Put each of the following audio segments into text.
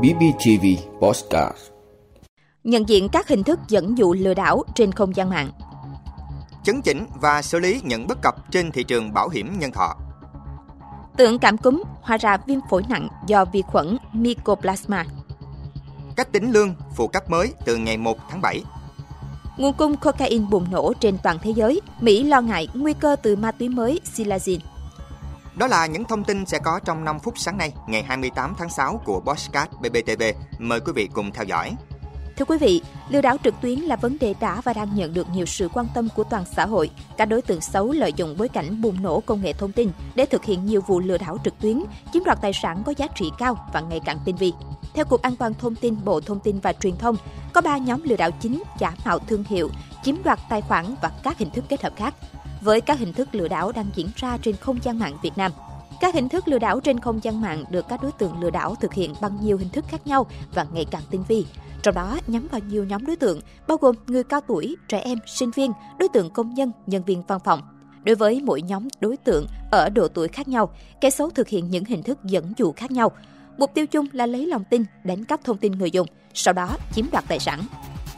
BBTV Postcard Nhận diện các hình thức dẫn dụ lừa đảo trên không gian mạng chấn chỉnh và xử lý những bất cập trên thị trường bảo hiểm nhân thọ. Tượng cảm cúm hóa ra viêm phổi nặng do vi khuẩn Mycoplasma. Cách tính lương phụ cấp mới từ ngày 1 tháng 7. Nguồn cung cocaine bùng nổ trên toàn thế giới, Mỹ lo ngại nguy cơ từ ma túy mới Silazine. Đó là những thông tin sẽ có trong 5 phút sáng nay, ngày 28 tháng 6 của Bosscat BBTV. Mời quý vị cùng theo dõi. Thưa quý vị, lừa đảo trực tuyến là vấn đề đã và đang nhận được nhiều sự quan tâm của toàn xã hội. Các đối tượng xấu lợi dụng bối cảnh bùng nổ công nghệ thông tin để thực hiện nhiều vụ lừa đảo trực tuyến, chiếm đoạt tài sản có giá trị cao và ngày càng tinh vi. Theo Cục An toàn Thông tin Bộ Thông tin và Truyền thông, có 3 nhóm lừa đảo chính giả mạo thương hiệu, chiếm đoạt tài khoản và các hình thức kết hợp khác. Với các hình thức lừa đảo đang diễn ra trên không gian mạng Việt Nam, các hình thức lừa đảo trên không gian mạng được các đối tượng lừa đảo thực hiện bằng nhiều hình thức khác nhau và ngày càng tinh vi. Trong đó nhắm vào nhiều nhóm đối tượng, bao gồm người cao tuổi, trẻ em, sinh viên, đối tượng công nhân, nhân viên văn phòng. Đối với mỗi nhóm đối tượng ở độ tuổi khác nhau, kẻ xấu thực hiện những hình thức dẫn dụ khác nhau. Mục tiêu chung là lấy lòng tin, đánh cắp thông tin người dùng, sau đó chiếm đoạt tài sản.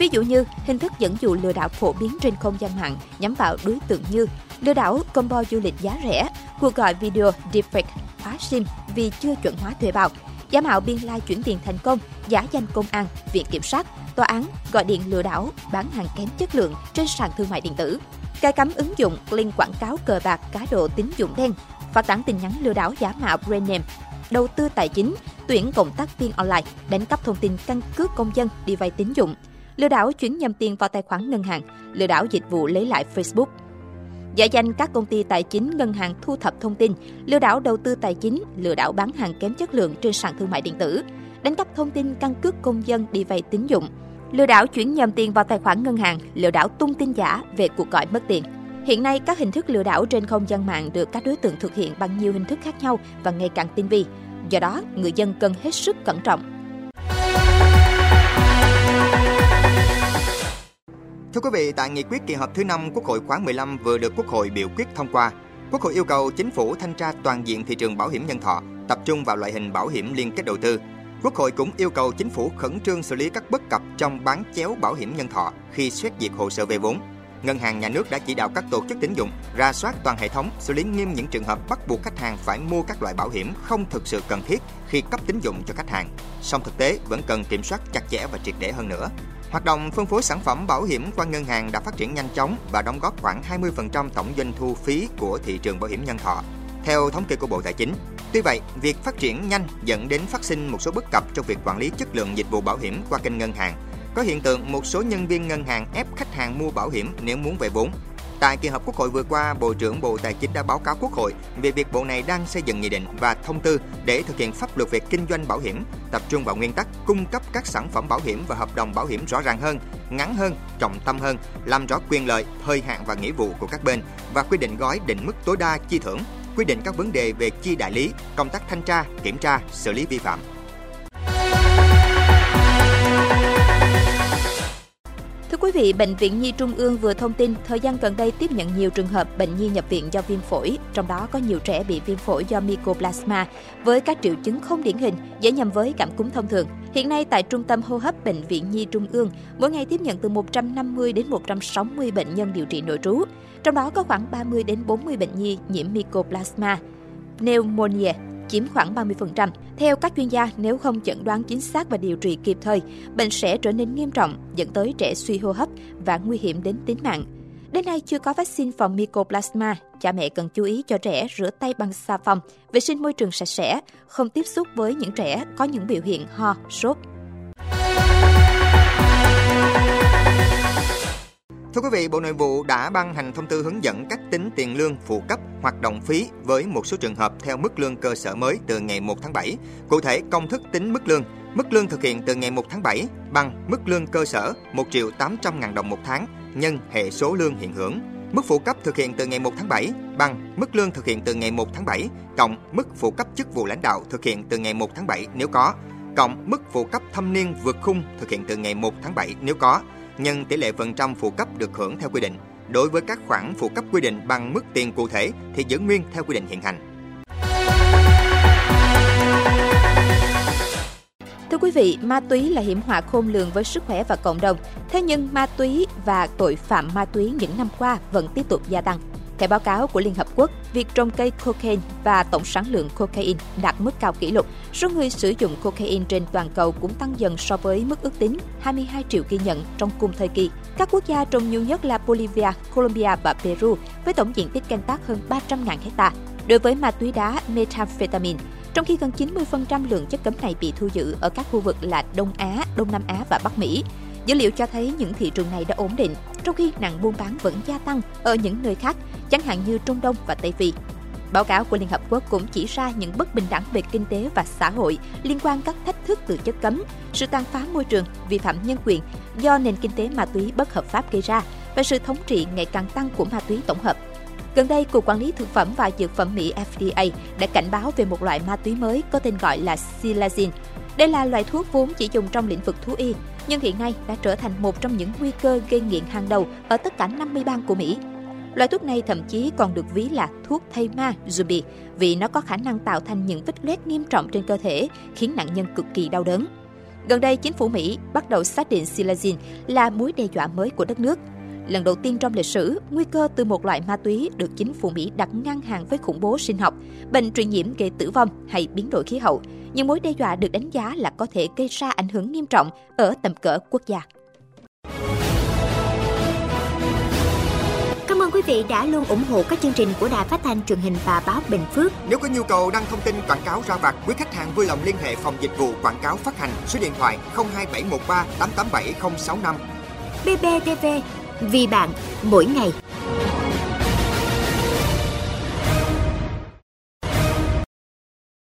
Ví dụ như, hình thức dẫn dụ lừa đảo phổ biến trên không gian mạng nhắm vào đối tượng như lừa đảo combo du lịch giá rẻ, cuộc gọi video deepfake, phá sim vì chưa chuẩn hóa thuê bao, giả mạo biên lai chuyển tiền thành công, giả danh công an, viện kiểm sát, tòa án, gọi điện lừa đảo, bán hàng kém chất lượng trên sàn thương mại điện tử, cài cắm ứng dụng link quảng cáo cờ bạc cá độ tín dụng đen, phát tán tin nhắn lừa đảo giả mạo brand name, đầu tư tài chính, tuyển cộng tác viên online, đánh cắp thông tin căn cước công dân đi vay tín dụng, lừa đảo chuyển nhầm tiền vào tài khoản ngân hàng, lừa đảo dịch vụ lấy lại Facebook. Giả danh các công ty tài chính ngân hàng thu thập thông tin, lừa đảo đầu tư tài chính, lừa đảo bán hàng kém chất lượng trên sàn thương mại điện tử, đánh cắp thông tin căn cước công dân đi vay tín dụng, lừa đảo chuyển nhầm tiền vào tài khoản ngân hàng, lừa đảo tung tin giả về cuộc gọi mất tiền. Hiện nay, các hình thức lừa đảo trên không gian mạng được các đối tượng thực hiện bằng nhiều hình thức khác nhau và ngày càng tinh vi. Do đó, người dân cần hết sức cẩn trọng Thưa quý vị, tại nghị quyết kỳ họp thứ 5 Quốc hội khóa 15 vừa được Quốc hội biểu quyết thông qua, Quốc hội yêu cầu chính phủ thanh tra toàn diện thị trường bảo hiểm nhân thọ, tập trung vào loại hình bảo hiểm liên kết đầu tư. Quốc hội cũng yêu cầu chính phủ khẩn trương xử lý các bất cập trong bán chéo bảo hiểm nhân thọ khi xét duyệt hồ sơ vay vốn. Ngân hàng nhà nước đã chỉ đạo các tổ chức tín dụng ra soát toàn hệ thống, xử lý nghiêm những trường hợp bắt buộc khách hàng phải mua các loại bảo hiểm không thực sự cần thiết khi cấp tín dụng cho khách hàng. Song thực tế vẫn cần kiểm soát chặt chẽ và triệt để hơn nữa. Hoạt động phân phối sản phẩm bảo hiểm qua ngân hàng đã phát triển nhanh chóng và đóng góp khoảng 20% tổng doanh thu phí của thị trường bảo hiểm nhân thọ. Theo thống kê của Bộ Tài chính, tuy vậy, việc phát triển nhanh dẫn đến phát sinh một số bất cập trong việc quản lý chất lượng dịch vụ bảo hiểm qua kênh ngân hàng. Có hiện tượng một số nhân viên ngân hàng ép khách hàng mua bảo hiểm nếu muốn về vốn Tại kỳ họp Quốc hội vừa qua, Bộ trưởng Bộ Tài chính đã báo cáo Quốc hội về việc Bộ này đang xây dựng nghị định và thông tư để thực hiện pháp luật về kinh doanh bảo hiểm, tập trung vào nguyên tắc cung cấp các sản phẩm bảo hiểm và hợp đồng bảo hiểm rõ ràng hơn, ngắn hơn, trọng tâm hơn, làm rõ quyền lợi, thời hạn và nghĩa vụ của các bên và quy định gói định mức tối đa chi thưởng, quy định các vấn đề về chi đại lý, công tác thanh tra, kiểm tra, xử lý vi phạm. Quý vị, Bệnh viện Nhi Trung ương vừa thông tin thời gian gần đây tiếp nhận nhiều trường hợp bệnh nhi nhập viện do viêm phổi, trong đó có nhiều trẻ bị viêm phổi do Mycoplasma với các triệu chứng không điển hình, dễ nhầm với cảm cúm thông thường. Hiện nay tại Trung tâm hô hấp Bệnh viện Nhi Trung ương, mỗi ngày tiếp nhận từ 150 đến 160 bệnh nhân điều trị nội trú, trong đó có khoảng 30 đến 40 bệnh nhi nhiễm Mycoplasma, pneumonia chiếm khoảng 30%. Theo các chuyên gia, nếu không chẩn đoán chính xác và điều trị kịp thời, bệnh sẽ trở nên nghiêm trọng, dẫn tới trẻ suy hô hấp và nguy hiểm đến tính mạng. Đến nay chưa có vaccine phòng Mycoplasma, cha mẹ cần chú ý cho trẻ rửa tay bằng xà phòng, vệ sinh môi trường sạch sẽ, không tiếp xúc với những trẻ có những biểu hiện ho, sốt, Thưa quý vị, Bộ Nội vụ đã ban hành thông tư hướng dẫn cách tính tiền lương phụ cấp hoạt động phí với một số trường hợp theo mức lương cơ sở mới từ ngày 1 tháng 7. Cụ thể, công thức tính mức lương. Mức lương thực hiện từ ngày 1 tháng 7 bằng mức lương cơ sở 1 triệu 800 ngàn đồng một tháng nhân hệ số lương hiện hưởng. Mức phụ cấp thực hiện từ ngày 1 tháng 7 bằng mức lương thực hiện từ ngày 1 tháng 7 cộng mức phụ cấp chức vụ lãnh đạo thực hiện từ ngày 1 tháng 7 nếu có, cộng mức phụ cấp thâm niên vượt khung thực hiện từ ngày 1 tháng 7 nếu có nhân tỷ lệ phần trăm phụ cấp được hưởng theo quy định. Đối với các khoản phụ cấp quy định bằng mức tiền cụ thể thì giữ nguyên theo quy định hiện hành. thưa quý vị, ma túy là hiểm họa khôn lường với sức khỏe và cộng đồng. Thế nhưng ma túy và tội phạm ma túy những năm qua vẫn tiếp tục gia tăng. Theo báo cáo của Liên Hợp Quốc, việc trồng cây cocaine và tổng sản lượng cocaine đạt mức cao kỷ lục. Số người sử dụng cocaine trên toàn cầu cũng tăng dần so với mức ước tính 22 triệu ghi nhận trong cùng thời kỳ. Các quốc gia trồng nhiều nhất là Bolivia, Colombia và Peru với tổng diện tích canh tác hơn 300.000 hecta. Đối với ma túy đá methamphetamine, trong khi gần 90% lượng chất cấm này bị thu giữ ở các khu vực là Đông Á, Đông Nam Á và Bắc Mỹ. Dữ liệu cho thấy những thị trường này đã ổn định, trong khi nạn buôn bán vẫn gia tăng ở những nơi khác, chẳng hạn như Trung Đông và Tây Phi. Báo cáo của Liên Hợp Quốc cũng chỉ ra những bất bình đẳng về kinh tế và xã hội liên quan các thách thức từ chất cấm, sự tàn phá môi trường, vi phạm nhân quyền do nền kinh tế ma túy bất hợp pháp gây ra và sự thống trị ngày càng tăng của ma túy tổng hợp. Gần đây, Cục Quản lý Thực phẩm và Dược phẩm Mỹ FDA đã cảnh báo về một loại ma túy mới có tên gọi là Silazine. Đây là loại thuốc vốn chỉ dùng trong lĩnh vực thú y, nhưng hiện nay đã trở thành một trong những nguy cơ gây nghiện hàng đầu ở tất cả 50 bang của Mỹ. Loại thuốc này thậm chí còn được ví là thuốc thay ma zombie vì nó có khả năng tạo thành những vết loét nghiêm trọng trên cơ thể, khiến nạn nhân cực kỳ đau đớn. Gần đây, chính phủ Mỹ bắt đầu xác định silazin là mối đe dọa mới của đất nước. Lần đầu tiên trong lịch sử, nguy cơ từ một loại ma túy được chính phủ Mỹ đặt ngang hàng với khủng bố sinh học, bệnh truyền nhiễm gây tử vong hay biến đổi khí hậu. Những mối đe dọa được đánh giá là có thể gây ra ảnh hưởng nghiêm trọng ở tầm cỡ quốc gia. Cảm ơn quý vị đã luôn ủng hộ các chương trình của Đài Phát thanh truyền hình và báo Bình Phước. Nếu có nhu cầu đăng thông tin quảng cáo ra vặt, quý khách hàng vui lòng liên hệ phòng dịch vụ quảng cáo phát hành số điện thoại 02713 887065. BBTV, vì bạn, mỗi ngày.